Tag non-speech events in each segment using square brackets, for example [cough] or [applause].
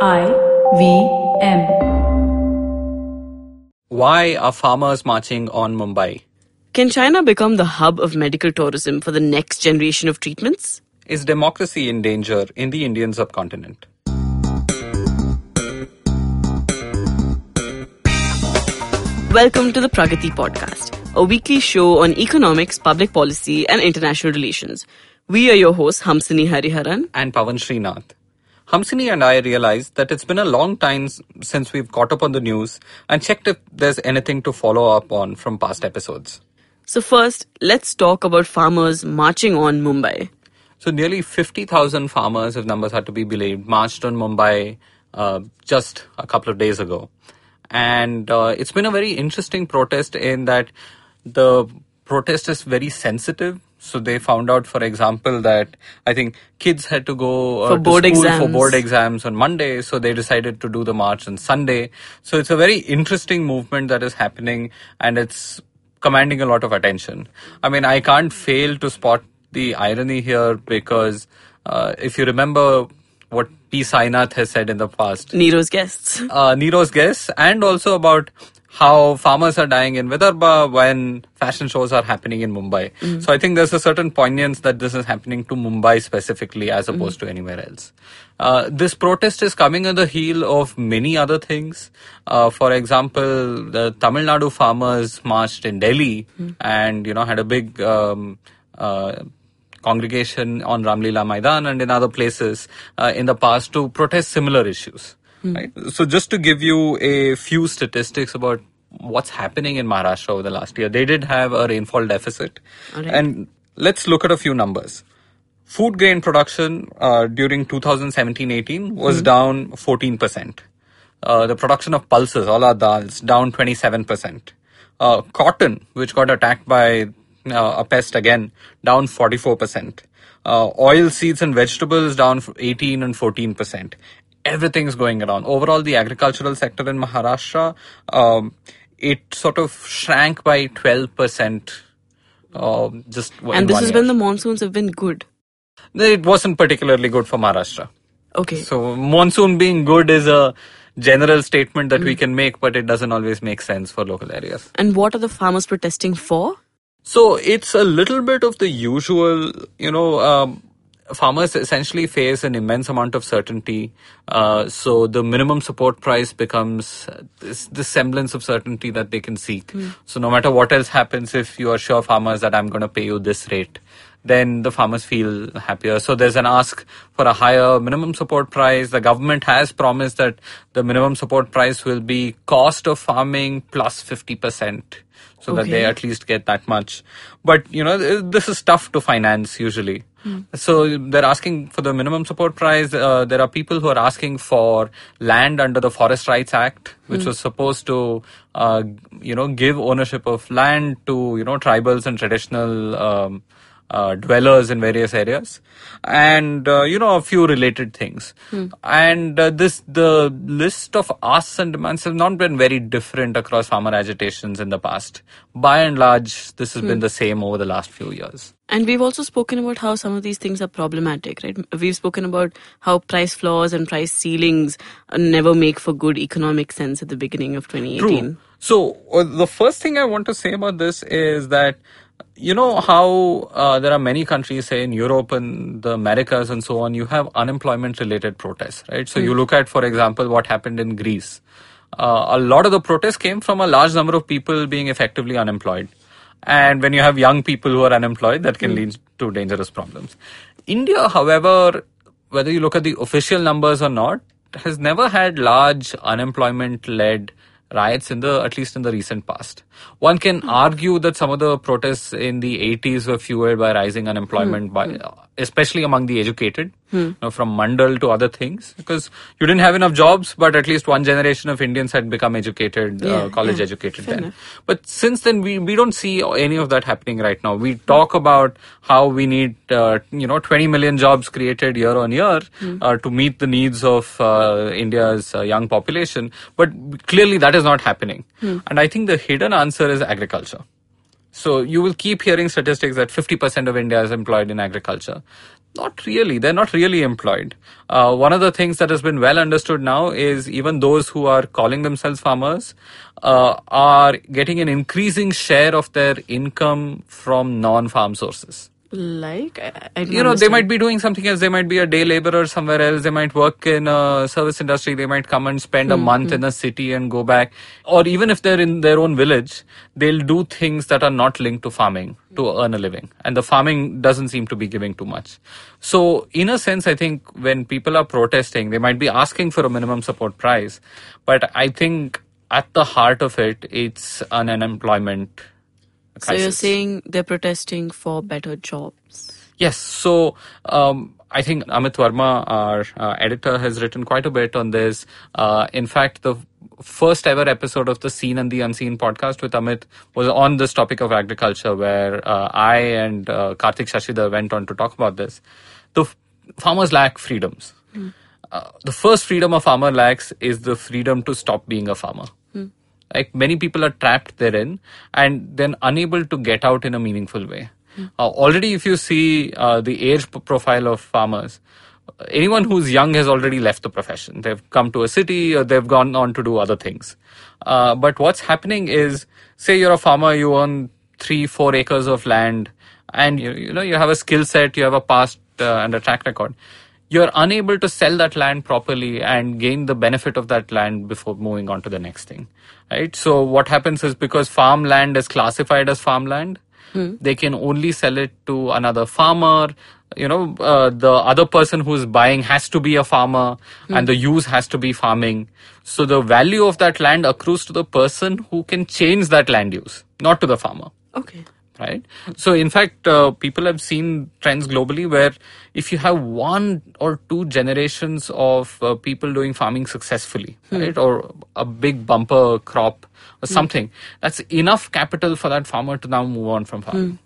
I V M. Why are farmers marching on Mumbai? Can China become the hub of medical tourism for the next generation of treatments? Is democracy in danger in the Indian subcontinent? Welcome to the Pragati Podcast, a weekly show on economics, public policy, and international relations. We are your hosts, Hamsini Hariharan. And Pavan Srinath. Hamsini and I realized that it's been a long time since we've caught up on the news and checked if there's anything to follow up on from past episodes. So, first, let's talk about farmers marching on Mumbai. So nearly 50,000 farmers, if numbers are to be believed, marched on Mumbai uh, just a couple of days ago. And uh, it's been a very interesting protest in that the protest is very sensitive. So they found out, for example, that I think kids had to go uh, For to board school for exams. board exams on Monday, so they decided to do the march on Sunday. So it's a very interesting movement that is happening, and it's commanding a lot of attention. I mean, I can't fail to spot the irony here because uh, if you remember what P. Sainath has said in the past, Nero's guests. uh, Nero's guests, and also about how farmers are dying in Vidarbha when fashion shows are happening in Mumbai. So I think there's a certain poignance that this is happening to Mumbai specifically as opposed to anywhere else. Uh, this protest is coming on the heel of many other things. Uh, for example, the Tamil Nadu farmers marched in Delhi and, you know, had a big, um, uh, congregation on Ramlila Maidan and in other places uh, in the past to protest similar issues. Right? So just to give you a few statistics about what's happening in Maharashtra over the last year, they did have a rainfall deficit. Alright. And let's look at a few numbers. Food grain production uh, during 2017-18 was down 14%. Uh, the production of pulses, all our dals, down 27%. Uh, cotton, which got attacked by uh, a pest again, down 44%. Uh, oil seeds and vegetables down 18 and 14%. Everything's going around. Overall, the agricultural sector in Maharashtra, um, it sort of shrank by 12%. Uh, just And this is year. when the monsoons have been good. It wasn't particularly good for Maharashtra. Okay. So monsoon being good is a general statement that we can make, but it doesn't always make sense for local areas. and what are the farmers protesting for? So it's a little bit of the usual, you know, um, farmers essentially face an immense amount of certainty. Uh, so the minimum support price becomes this, this semblance of certainty that they can seek. So no matter what else happens, if you are sure farmers that I'm going to pay you this rate, then the farmers feel happier. So there's an ask for a higher minimum support price. The government has promised that the minimum support price will be cost of farming plus 50% so that they at least get that much. But you know, this is tough to finance usually. So they're asking for the minimum support price. Uh, there are people who are asking for land under the Forest Rights Act, which was supposed to, uh, you know, give ownership of land to you know tribals and traditional. Um, uh, dwellers in various areas and uh, you know a few related things and uh, this the list of asks and demands have not been very different across farmer agitations in the past by and large this has been the same over the last few years And we've also spoken about how some of these things are problematic, right? We've spoken about how price floors and price ceilings never make for good economic sense at the beginning of 2018. True. So uh, the first thing I want to say about this is that you know how uh, there are many countries, say in Europe and the Americas and so on, you have unemployment-related protests, right? So you look at, for example, what happened in Greece. Uh, a lot of the protests came from a large number of people being effectively unemployed. And when you have young people who are unemployed, that can lead to dangerous problems. India, however, whether you look at the official numbers or not, has never had large unemployment-led riots in the at least in the recent past. One can hmm. argue that some of the protests in the 80s were fueled by rising unemployment, hmm. by especially among the educated, you know, from Mandal to other things, because you didn't have enough jobs, but at least one generation of Indians had become educated, Yeah, uh, college yeah. educated Fair then. enough. But since then, we, we don't see any of that happening right now. We talk about how we need, uh, you know, 20 million jobs created year on year uh, to meet the needs of uh, India's uh, young population. But clearly that is not happening. And I think the hidden answer is agriculture. So you will keep hearing statistics that 50% of India is employed in agriculture. Not really. They're not really employed. Uh, one of the things that has been well understood now is even those who are calling themselves farmers uh, are getting an increasing share of their income from non-farm sources. Like, I, I You know, they might be doing something else. They might be a day laborer somewhere else. They might work in a service industry. They might come and spend a hmm, month in hmm. a city and go back. Or even if they're in their own village, they'll do things that are not linked to farming to earn a living. And the farming doesn't seem to be giving too much. So, in a sense, I think when people are protesting, they might be asking for a minimum support price. But I think at the heart of it, it's an unemployment So you're saying they're protesting for better jobs. Yes. So um, I think Amit Varma, our uh, editor, has written quite a bit on this. Uh, in fact, the first ever episode of the Seen and the Unseen podcast with Amit was on this topic of agriculture, where uh, I and uh, Karthik Shashidhar went on to talk about this. The f- farmers lack freedoms. Uh, the first freedom a farmer lacks is the freedom to stop being a farmer. Like many people are trapped therein and then unable to get out in a meaningful way. Uh, already, if you see uh, the age p- profile of farmers, anyone who's young has already left the profession. They've come to a city or they've gone on to do other things. Uh, but what's happening is, say you're a farmer, you own three, four acres of land, and you, you know you have a skill set, you have a past uh, and a track record you're unable to sell that land properly and gain the benefit of that land before moving on to the next thing right? So what happens is because farmland is classified as farmland they can only sell it to another farmer. You know uh, the other person who's buying has to be a farmer and the use has to be farming. So the value of that land accrues to the person who can change that land use not to the farmer. Okay. Right? So, in fact, uh, people have seen trends globally where if you have one or two generations of uh, people doing farming successfully, right, or a big bumper crop or something, that's enough capital for that farmer to now move on from farming,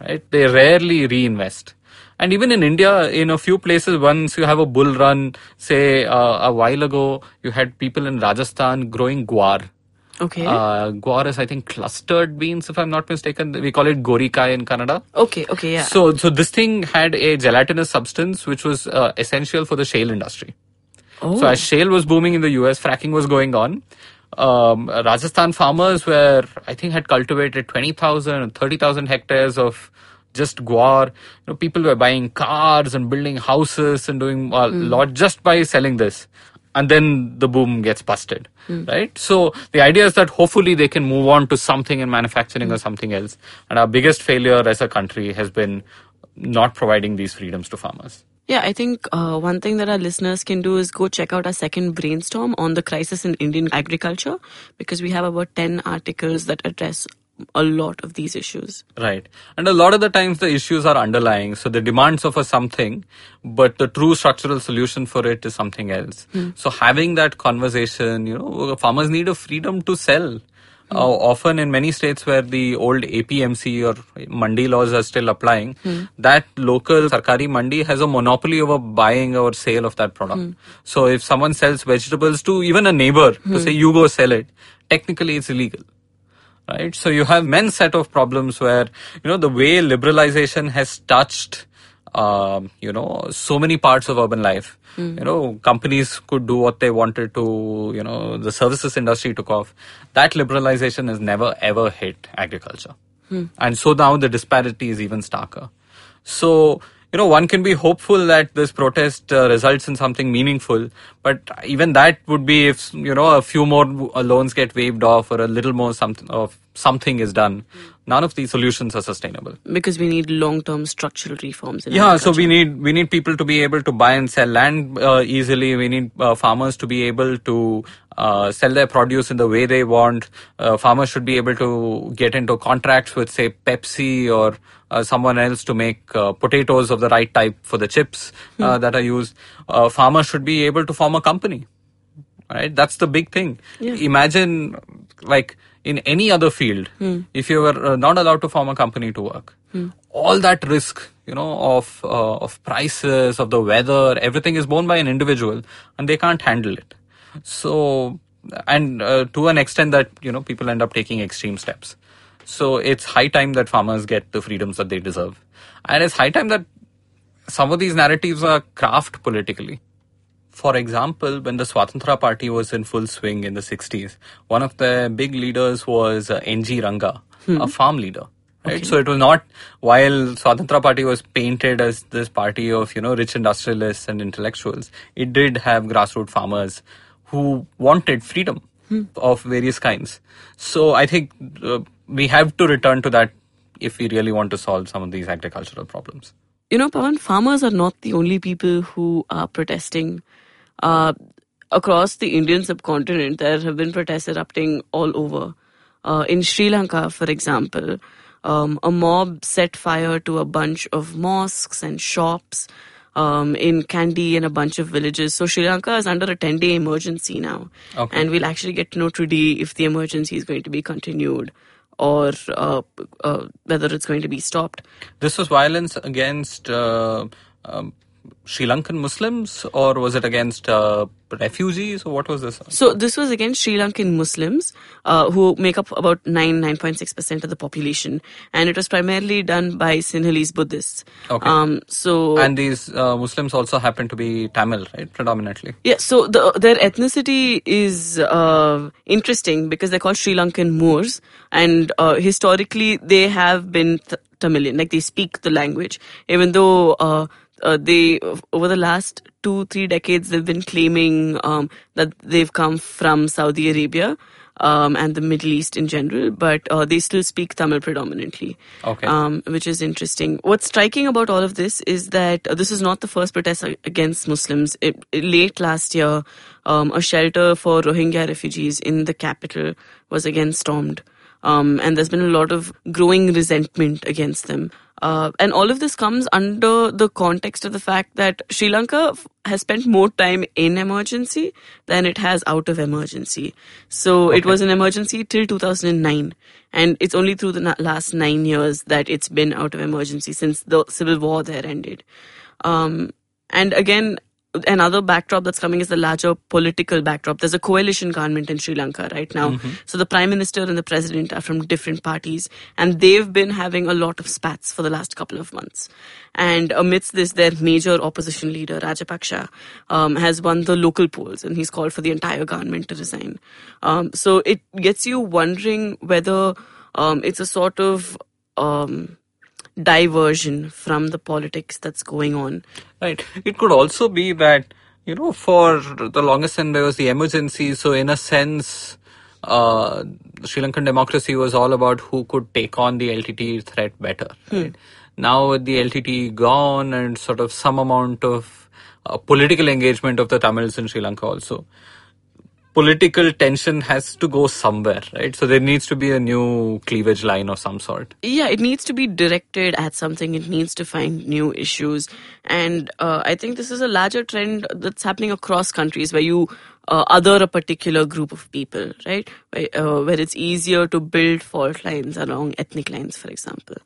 right? They rarely reinvest. And even in India, in a few places, once you have a bull run, say uh, a while ago, you had people in Rajasthan growing guar. Okay. Uh, guar is, I think, clustered beans, if I'm not mistaken. We call it gorikai in Kannada. okay. Okay. Yeah. So, so this thing had a gelatinous substance which was uh, essential for the shale industry. oh. So, as shale was booming in the US, fracking was going on. Um, Rajasthan farmers were, I think, had cultivated 20,000 or 30,000 hectares of just guar. You know, people were buying cars and building houses and doing a lot just by selling this. And then the boom gets busted, right? So the idea is that hopefully they can move on to something in manufacturing or something else. And our biggest failure as a country has been not providing these freedoms to farmers. Yeah, I think uh, one thing that our listeners can do is go check out our second brainstorm on the crisis in Indian agriculture because we have about 10 articles that address a lot of these issues. Right. And a lot of the times the issues are underlying. So the demands of a something, but the true structural solution for it is something else. Hmm. So having that conversation, you know, farmers need a freedom to sell. Hmm. Uh, often in many states where the old APMC or mandi laws are still applying, hmm. that local sarkari mandi has a monopoly over buying or sale of that product. So if someone sells vegetables to even a neighbor to say you go sell it, technically it's illegal right? So you have immense set of problems where you know the way liberalization has touched um, you know so many parts of urban life. You know companies could do what they wanted to you know the services industry took off. That liberalization has never ever hit agriculture. And so now the disparity is even starker. So you know one can be hopeful that this protest uh, results in something meaningful but even that would be if you know a few more loans get waived off or a little more something of something is done none of these solutions are sustainable. Because we need long-term structural reforms. In yeah so we need we need people to be able to buy and sell land uh, easily. We need uh, farmers to be able to uh, sell their produce in the way they want. Uh, farmers should be able to get into contracts with say pepsi or uh, someone else to make uh, potatoes of the right type for the chips uh, that are used. Uh, farmers should be able to form a company right? That's the big thing. Yeah. imagine like in any other field if you were uh, not allowed to form a company to work all that risk you know of uh, of prices of the weather everything is borne by an individual and they can't handle it. So and uh, to an extent that you know people end up taking extreme steps. So it's high time that farmers get the freedoms that they deserve. And it's high time that some of these narratives are craft politically. For example, when the Swatantra Party was in full swing in the 60s, one of the big leaders was uh, N.G. Ranga, a farm leader. Right, so it was not while Swatantra Party was painted as this party of you know rich industrialists and intellectuals. It did have grassroots farmers who wanted freedom of various kinds. So I think uh, we have to return to that if we really want to solve some of these agricultural problems. You know, Pavan, farmers are not the only people who are protesting. Uh, across the Indian subcontinent, there have been protests erupting all over. Uh, in Sri Lanka, for example, um, a mob set fire to a bunch of mosques and shops um, in Kandy and a bunch of villages. So Sri Lanka is under a 10 day emergency now. Okay. And we'll actually get to know today if the emergency is going to be continued or uh, uh, whether it's going to be stopped. This was violence against uh, um, Sri Lankan Muslims, or was it against uh, refugees, or what was this? So this was against Sri Lankan Muslims, uh, who make up about nine, nine point six percent of the population, and it was primarily done by Sinhalese Buddhists. Okay. Um, so And these uh, Muslims also happen to be Tamil, right? Predominantly. yeah, so the, their ethnicity is uh, interesting because they're called Sri Lankan Moors, and uh, historically they have been th- Tamilian, like they speak the language, even though. Uh, uh, they over the last two three decades they've been claiming um, that they've come from Saudi Arabia um, and the Middle East in general, but uh, they still speak Tamil predominantly. Okay. Um, which is interesting. What's striking about all of this is that uh, this is not the first protest against Muslims. It, it- late last year, um, a shelter for Rohingya refugees in the capital was again stormed. Um, and there's been a lot of growing resentment against them. Uh, and all of this comes under the context of the fact that Sri Lanka f- has spent more time in emergency than it has out of emergency. So it was an emergency till 2009. And it's only through the last nine years that it's been out of emergency since the civil war there ended. Um, and again, another backdrop that's coming is the larger political backdrop. There's a coalition government in Sri Lanka right now. So the prime minister and the president are from different parties, and they've been having a lot of spats for the last couple of months. And amidst this, their major opposition leader, Rajapaksa, um, has won the local polls, and he's called for the entire government to resign. Um, so it gets you wondering whether um, it's a sort of um, diversion from the politics that's going on. Right. It could also be that, you know, for the longest time there was the emergency. So, in a sense, uh, Sri Lankan democracy was all about who could take on the LTT threat better. Right? Now, with the LTT gone and sort of some amount of uh, political engagement of the Tamils in Sri Lanka also, political tension has to go somewhere, right? So, there needs to be a new cleavage line of some sort. Yeah, it needs to be directed at something. It needs to find new issues. And uh, I think this is a larger trend that's happening across countries where you uh, other a particular group of people, right? Where, uh, where it's easier to build fault lines along ethnic lines, for example.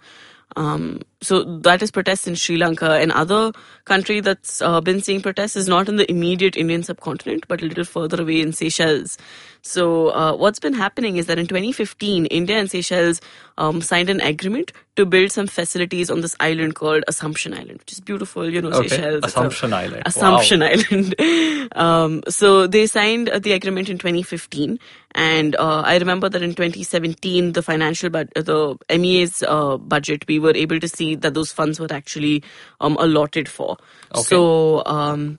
Um, so that is protests in Sri Lanka. And other country that's uh, been seeing protests is not in the immediate Indian subcontinent, but a little further away in Seychelles. So uh, what's been happening is that in 2015, India and Seychelles um, signed an agreement to build some facilities on this island called Assumption Island, which is beautiful, you know, Okay. Seychelles. It's a- Assumption Island. Wow. Assumption [laughs] Island. um, so they signed uh, the agreement in 2015, and uh, I remember that in 2017, the financial uh, the MEA's uh, budget, we were able to see that those funds were actually um, allotted for. Okay. So um,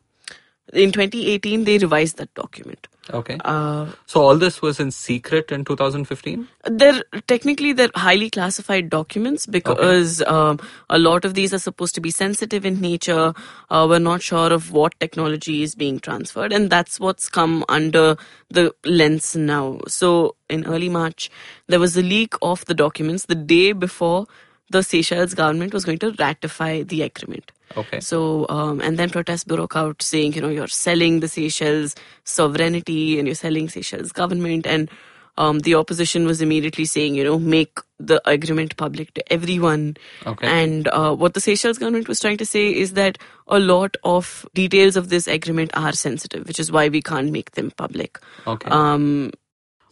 in 2018, they revised that document. Okay. Uh, So all this was in secret in 2015? they're technically they're highly classified documents because um, a lot of these are supposed to be sensitive in nature. Uh, we're not sure of what technology is being transferred, and that's what's come under the lens now. So in early March, there was a leak of the documents the day before the Seychelles government was going to ratify the agreement. Okay. So, um, and then protests broke out saying, you know, you're selling the Seychelles sovereignty and you're selling Seychelles government. And um, the opposition was immediately saying, you know, make the agreement public to everyone. Okay. And uh, what the Seychelles government was trying to say is that a lot of details of this agreement are sensitive, which is why we can't make them public. Okay. Um,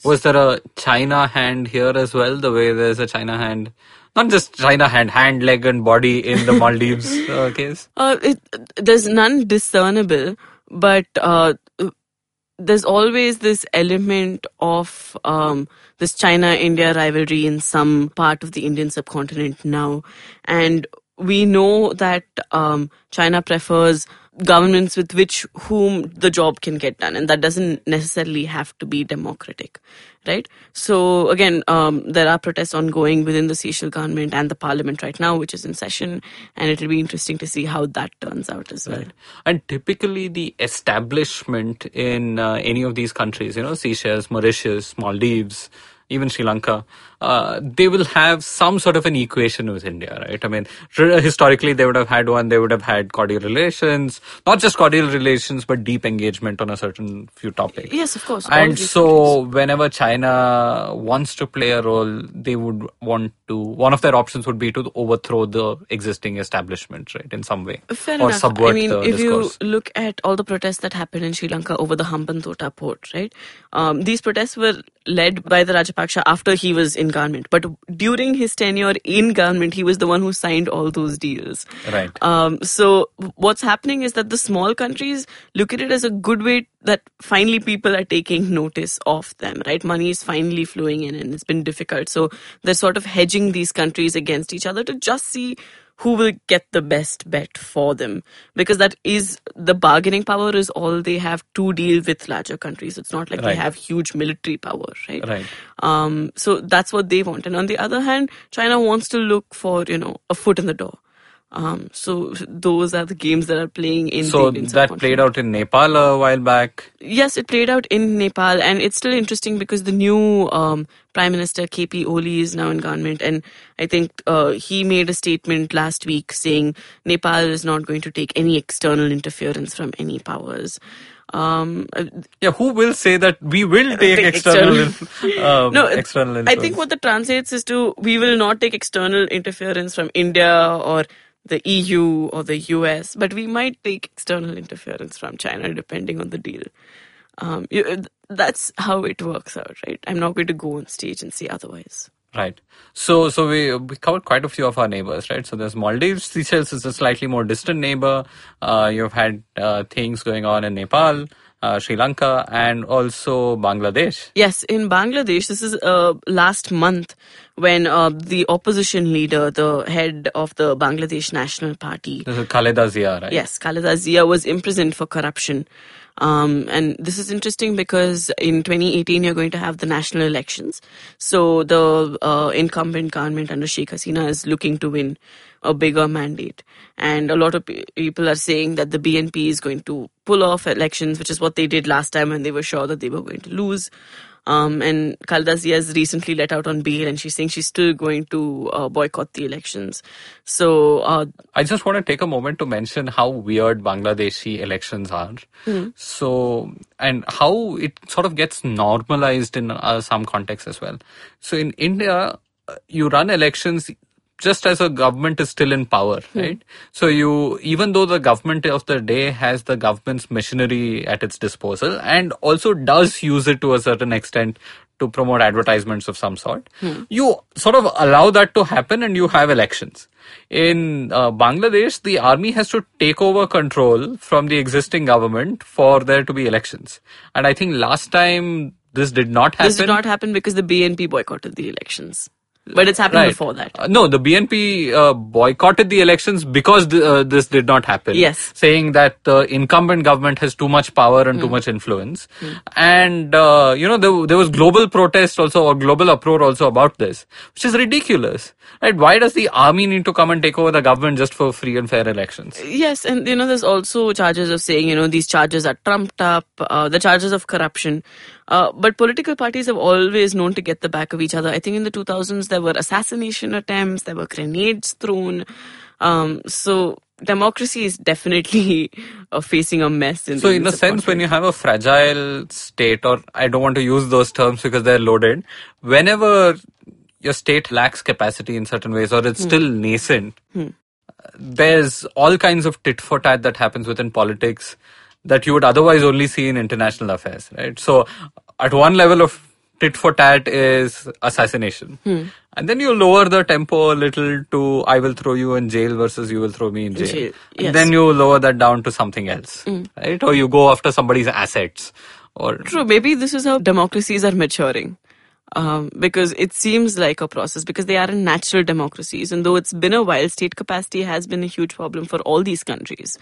Was there a China hand here as well, the way there's a China hand Not just China hand, hand, leg, and body in the Maldives [laughs] uh, case. Uh, it, there's none discernible, but uh, there's always this element of um, this China-India rivalry in some part of the Indian subcontinent now, and we know that um, China prefers governments with which whom the job can get done. And that doesn't necessarily have to be democratic right so again um, there are protests ongoing within the Seychelles government and the parliament right now which is in session and it'll be interesting to see how that turns out as well right. and typically the establishment in uh, any of these countries you know Seychelles Mauritius Maldives even Sri Lanka, uh, they will have some sort of an equation with India, right? I mean, historically they would have had one. They would have had cordial relations, not just cordial relations, but deep engagement on a certain few topics. Yes, of course. And so, countries. whenever China wants to play a role, they would want to. One of their options would be to overthrow the existing establishment, right, in some way, Fair or enough. subvert I mean, the if discourse. you look at all the protests that happened in Sri Lanka over the Hambantota port, right? Um, these protests were led by the Rajapaksa after he was in government. But during his tenure in government, he was the one who signed all those deals. Right. Um, so what's happening is that the small countries look at it as a good way that finally people are taking notice of them, right? Money is finally flowing in and it's been difficult. So they're sort of hedging these countries against each other to just see who will get the best bet for them. Because that is the bargaining power is all they have to deal with larger countries. It's not like right. they have huge military power right? Right. Um so that's what they want. And on the other hand china wants to look for you know a foot in the door um, so those are the games that are playing in. So that played out in Nepal a while back. Yes, it played out in Nepal, and it's still interesting because the new um, Prime Minister KP Oli is now in government, and I think uh, he made a statement last week saying Nepal is not going to take any external interference from any powers. Um, uh, yeah, who will say that we will [laughs] take, external, external um, no, external influence? I think what the translates is to we will not take external interference from India or the EU or the US, but we might take external interference from China depending on the deal. Um, that's how it works out, right? I'm not going to go on stage and say otherwise. Right. So, so we we covered quite a few of our neighbors, right? So there's Maldives. Seychelles is a slightly more distant neighbor. Uh, you've had uh, things going on in Nepal. Uh, Sri Lanka and also Bangladesh. Yes, in Bangladesh, this is uh, last month when uh, the opposition leader, the head of the Bangladesh National Party, this is Khaleda Zia, right? Yes, Khaleda Zia was imprisoned for corruption. Um, and this is interesting because in 2018 you're going to have the national elections. So the uh, incumbent government under Sheikh Hasina is looking to win a bigger mandate. And a lot of people are saying that the BNP is going to pull off elections, which is what they did last time when they were sure that they were going to lose. Um, and Khaleda Zia has recently let out on bail, and she's saying she's still going to uh, boycott the elections. So uh, I just want to take a moment to mention how weird Bangladeshi elections are. Mm-hmm. So and how it sort of gets normalized in uh, some contexts as well. So in India, uh, you run elections just as a government is still in power, Hmm. right? So you, even though the government of the day has the government's machinery at its disposal and also does use it to a certain extent to promote advertisements of some sort, Hmm. you sort of allow that to happen and you have elections. In uh, Bangladesh, the army has to take over control from the existing government for there to be elections. And I think last time this did not happen. This did not happen because the BNP boycotted the elections. But it's happened Right. before that. Uh, no, the BNP uh, boycotted the elections because th- uh, this did not happen. Yes. Saying that the incumbent government has too much power and too much influence. And, uh, you know, there, there was global protest also or global uproar also about this, which is ridiculous. Right? Why does the army need to come and take over the government just for free and fair elections? Yes, and you know, there's also charges of saying, you know, these charges are trumped up, uh, the charges of corruption. Uh, but political parties have always known to get the back of each other. I think in the 2000s there were assassination attempts, there were grenades thrown. Um, so democracy is definitely uh, facing a mess. In So in a sense, when you have a fragile state, or I don't want to use those terms because they're loaded, whenever your state lacks capacity in certain ways or it's still nascent, there's all kinds of tit for tat that happens within politics that you would otherwise only see in international affairs, right? So at one level of tit for tat is assassination. And then you lower the tempo a little to I will throw you in jail versus you will throw me in jail. jail, And then you lower that down to something else. Right? Or you go after somebody's assets. Or True. Maybe this is how democracies are maturing. Um, because it seems like a process because they are in natural democracies and though it's been a while state capacity has been a huge problem for all these countries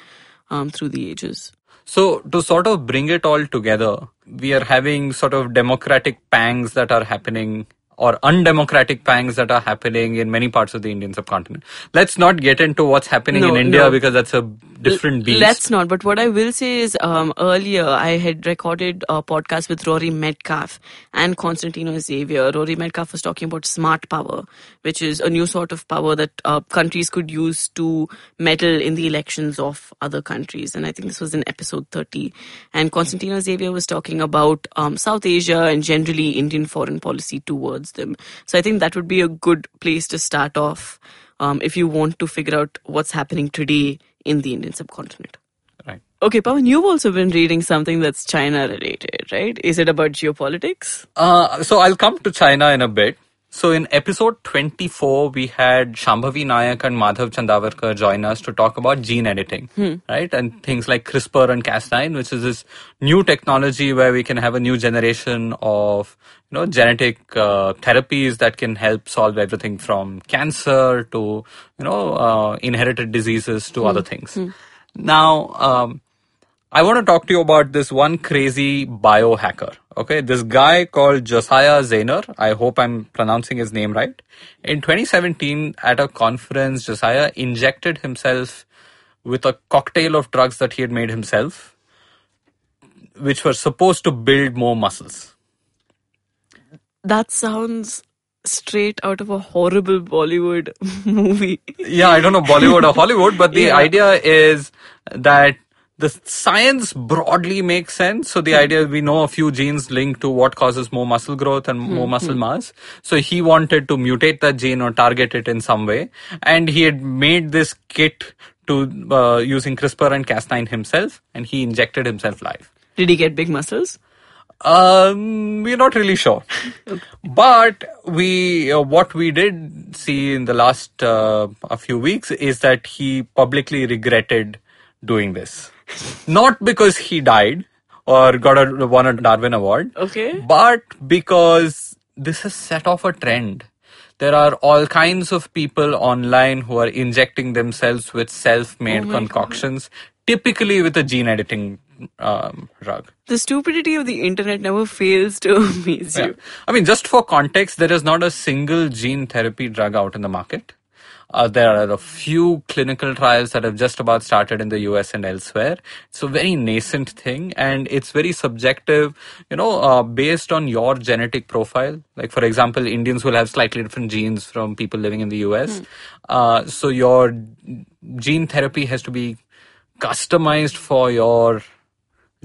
um, through the ages So, to sort of bring it all together, we are having sort of democratic pangs that are happening or undemocratic pangs that are happening in many parts of the Indian subcontinent. Let's not get into what's happening No, in India no. because that's a different beast. Let's not. But what I will say is, um, earlier I had recorded a podcast with Rory Medcalf and Constantino Xavier. Rory Medcalf was talking about smart power, which is a new sort of power that uh, countries could use to meddle in the elections of other countries. And I think this was in episode 30. And Constantino Xavier was talking about um, South Asia and generally Indian foreign policy towards them. So I think that would be a good place to start off um, if you want to figure out what's happening today in the Indian subcontinent. Right. Okay, Pavan, you've also been reading something that's China related, right? Is it about geopolitics? Uh, so I'll come to China in a bit. So in episode 24, we had Shambhavi Naik and Madhav Chandavarkar join us to talk about gene editing, right? And things like CRISPR and Cas9, which is this new technology where we can have a new generation of, you know, genetic uh, therapies that can help solve everything from cancer to, you know, uh, inherited diseases to other things. Now, um, I want to talk to you about this one crazy biohacker. Okay, this guy called Josiah Zayner. I hope I'm pronouncing his name right. In 2017, at a conference, Josiah injected himself with a cocktail of drugs that he had made himself, which were supposed to build more muscles. That sounds straight out of a horrible Bollywood [laughs] movie. yeah, I don't know Bollywood or Hollywood, but the [laughs] Yeah. idea is that the science broadly makes sense. So the idea we know a few genes linked to what causes more muscle growth and more muscle mass. So he wanted to mutate that gene or target it in some way, and he had made this kit to uh, using CRISPR and Cas9 himself, and he injected himself live. Did he get big muscles? Um, we're not really sure, [laughs] but we uh, what we did see in the last uh, a few weeks is that he publicly regretted doing this, not because he died or got a won a Darwin Award, Okay. but because this has set off a trend. There are all kinds of people online who are injecting themselves with self-made Oh my concoctions, typically with a gene editing um, drug. The stupidity of the internet never fails to [laughs] amaze Yeah. you. I mean, just for context, there is not a single gene therapy drug out in the market. Uh, there are a few clinical trials that have just about started in the US and elsewhere. It's a very nascent thing and it's very subjective, you know, uh, based on your genetic profile. Like, for example, Indians will have slightly different genes from people living in the US. Uh, so your gene therapy has to be customized for your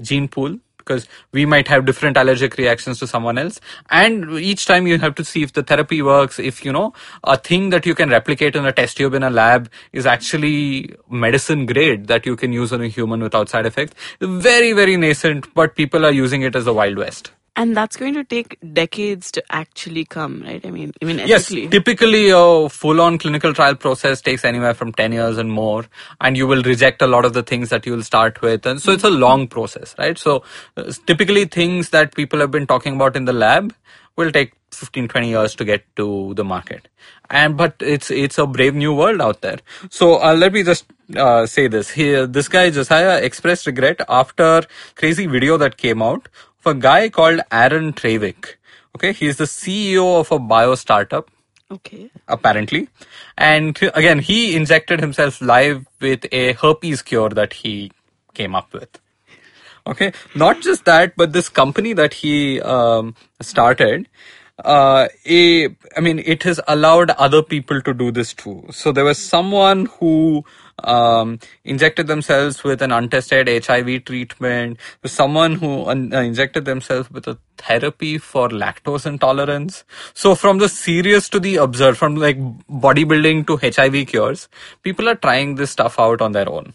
gene pool because we might have different allergic reactions to someone else. And each time you have to see if the therapy works if you know a thing that you can replicate in a test tube in a lab is actually medicine grade that you can use on a human without side effects. Very very nascent but people are using it as the wild west And that's going to take decades to actually come, right? I mean, even Yes, ethically. typically a full-on clinical trial process takes anywhere from 10 years and more, and you will reject a lot of the things that you will start with, and so it's a long process, right? So uh, typically things that people have been talking about in the lab will take 15, 20 years to get to the market. And, but it's, it's a brave new world out there. So uh, let me just uh, say this here. This guy, Josiah, expressed regret after crazy video that came out a guy called Aaron Traywick. Okay, he's the CEO of a bio startup, Okay. apparently. And again, he injected himself live with a herpes cure that he came up with. Okay, not just that, but this company that he um, started, uh, a, I mean, it has allowed other people to do this too. So there was someone who um, injected themselves with an untested HIV treatment. Someone who un- uh, injected themselves with a therapy for lactose intolerance. So from the serious to the absurd, from like bodybuilding to HIV cures, people are trying this stuff out on their own.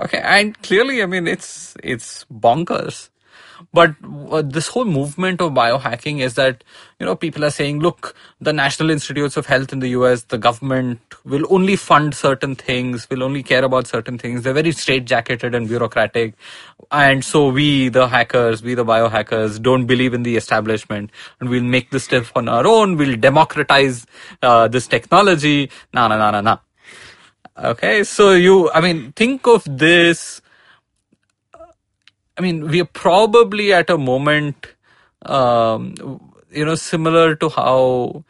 Okay, and clearly, I mean, it's it's bonkers. But uh, this whole movement of biohacking is that, you know, people are saying, look, the National Institutes of Health in the US, the government will only fund certain things, will only care about certain things. They're very straitjacketed and bureaucratic. And so we, the hackers, we, the biohackers, don't believe in the establishment and we'll make this stuff on our own. We'll democratize uh, this technology. Na, na, na, na, na. Okay. So you, I mean, think of this I mean, we are probably at a moment, um, you know, similar to how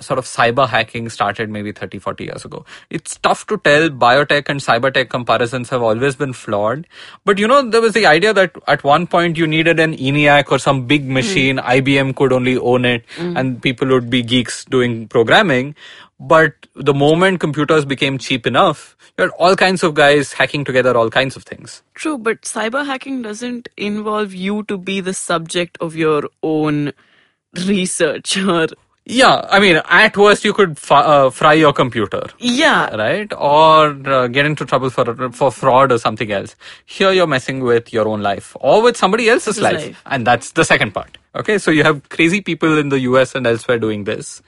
sort of cyber hacking started maybe 30, 40 years ago. It's tough to tell. Biotech and cyber tech comparisons have always been flawed. But you know, there was the idea that at one point you needed an ENIAC or some big machine. Mm. IBM could only own it mm. and people would be geeks doing programming. But the moment computers became cheap enough, you had all kinds of guys hacking together all kinds of things. True, but cyber hacking doesn't involve you to be the subject of your own research or yeah, I mean, at worst you could f- uh, fry your computer. Yeah, right, or uh, get into trouble for for fraud or something else. Here you're messing with your own life or with somebody else's life. life, and that's the second part. Okay, so you have crazy people in the U.S. and elsewhere doing this,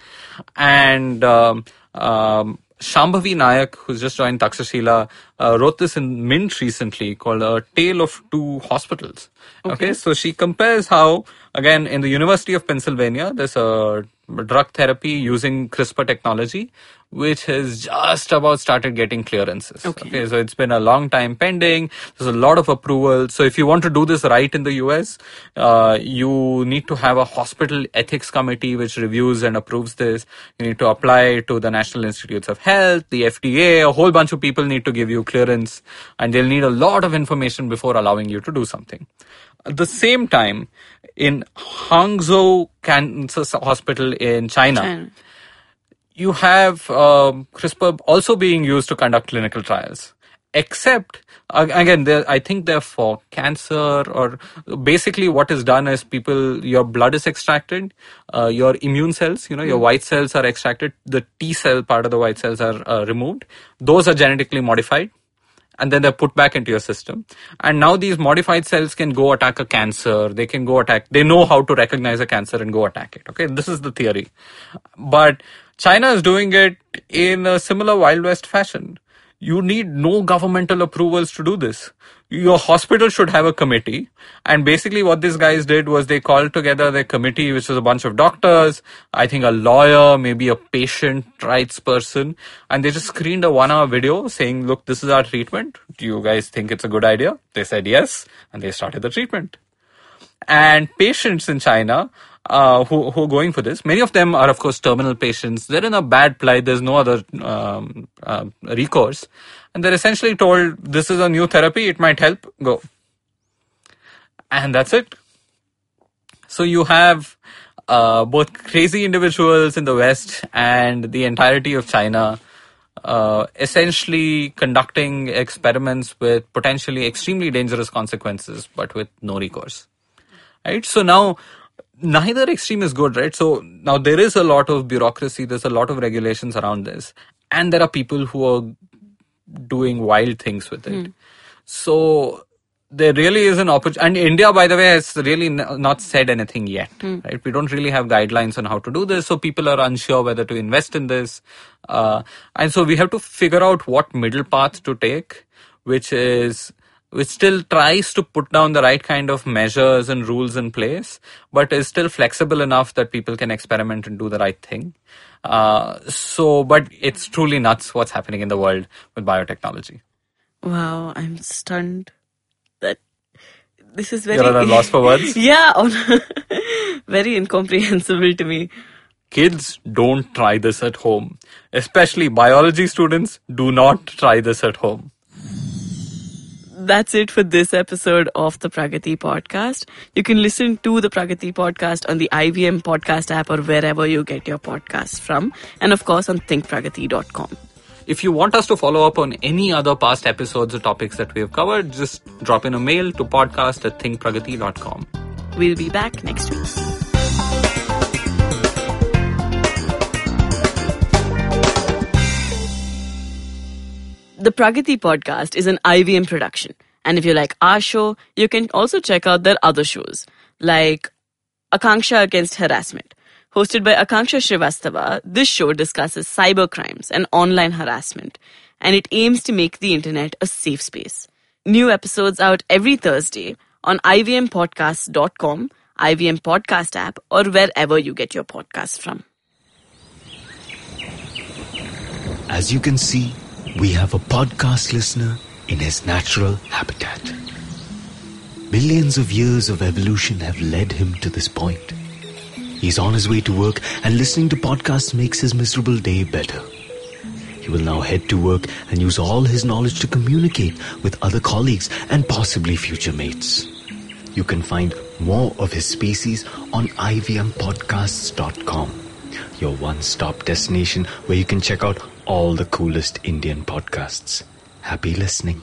and um, um, Shambhavi Naik, who's just joined Takshashila, uh, wrote this in Mint recently called A Tale of Two Hospitals. Okay. okay. so she compares how, again, in the University of Pennsylvania, there's a drug therapy using CRISPR technology, which has just about started getting clearances. Okay. okay. So it's been a long time pending. There's a lot of approval. So if you want to do this right in the US, uh, you need to have a hospital ethics committee which reviews and approves this. You need to apply to the National Institutes of Health, the FDA, a whole bunch of people need to give you clearance and they'll need a lot of information before allowing you to do something. At the same time, in Hangzhou Cancer Hospital in China, China. You have um, CRISPR also being used to conduct clinical trials. Except again, I think they're for cancer or basically what is done is people your blood is extracted, uh, your immune cells, you know, your hmm. white cells are extracted, the T cell part of the white cells are uh, removed. Those are genetically modified and then they're put back into your system. And now these modified cells can go attack a cancer. They can go attack, they know how to recognize a cancer and go attack it. Okay. This is the theory. But China is doing it in a similar Wild West fashion. You need no governmental approvals to do this your hospital should have a committee. And basically what these guys did was they called together their committee, which was a bunch of doctors, I think a lawyer, maybe a patient rights person, and they just screened a one hour video saying, look, this is our treatment. Do you guys think it's a good idea? They said yes, and they started the treatment. And patients in China uh, who, who are going for this. Many of them are, of course, terminal patients. They're in a bad plight. There's no other um, uh, recourse. And they're essentially told, this is a new therapy. It might help. Go. And that's it. So you have uh, both crazy individuals in the West and the entirety of China uh, essentially conducting experiments with potentially extremely dangerous consequences, but with no recourse. Right? So now neither extreme is good, right? So now there is a lot of bureaucracy, there's a lot of regulations around this, and there are people who are doing wild things with it. Mm. So there really is an opportunity. And India, by the way, has really n- not said anything yet. Mm. Right? We don't really have guidelines on how to do this, so people are unsure whether to invest in this. Uh, and so we have to figure out what middle path to take, which is which still tries to put down the right kind of measures and rules in place, but is still flexible enough that people can experiment and do the right thing. Uh, so, but it's truly nuts what's happening in the world with biotechnology. Wow, I'm stunned that this is very. You're at a loss for words? [laughs] yeah, [laughs] very incomprehensible to me. Kids don't try this at home. Especially biology students do not try this at home that's it for this episode of the Pragati podcast. You can listen to the Pragati podcast on the IVM podcast app or wherever you get your podcasts from, and of course on thinkpragati.com. If you want us to follow up on any other past episodes or topics that we have covered, just drop in a mail to podcast at thinkpragati.com. We'll be back next week. The Pragati podcast is an IVM production And if you like our show, you can also check out their other shows, like Akanksha Against Harassment. Hosted by Akanksha Srivastava, this show discusses cyber crimes and online harassment, and it aims to make the internet a safe space. New episodes out every Thursday on ivmpodcast.com, IVM Podcast app, or wherever you get your podcasts from. As you can see, we have a podcast listener in his natural habitat. Millions of years of evolution have led him to this point. He's on his way to work and listening to podcasts makes his miserable day better. He will now head to work and use all his knowledge to communicate with other colleagues and possibly future mates. You can find more of his species on ivmpodcasts.com, your one-stop destination where you can check out all the coolest Indian podcasts. Happy listening.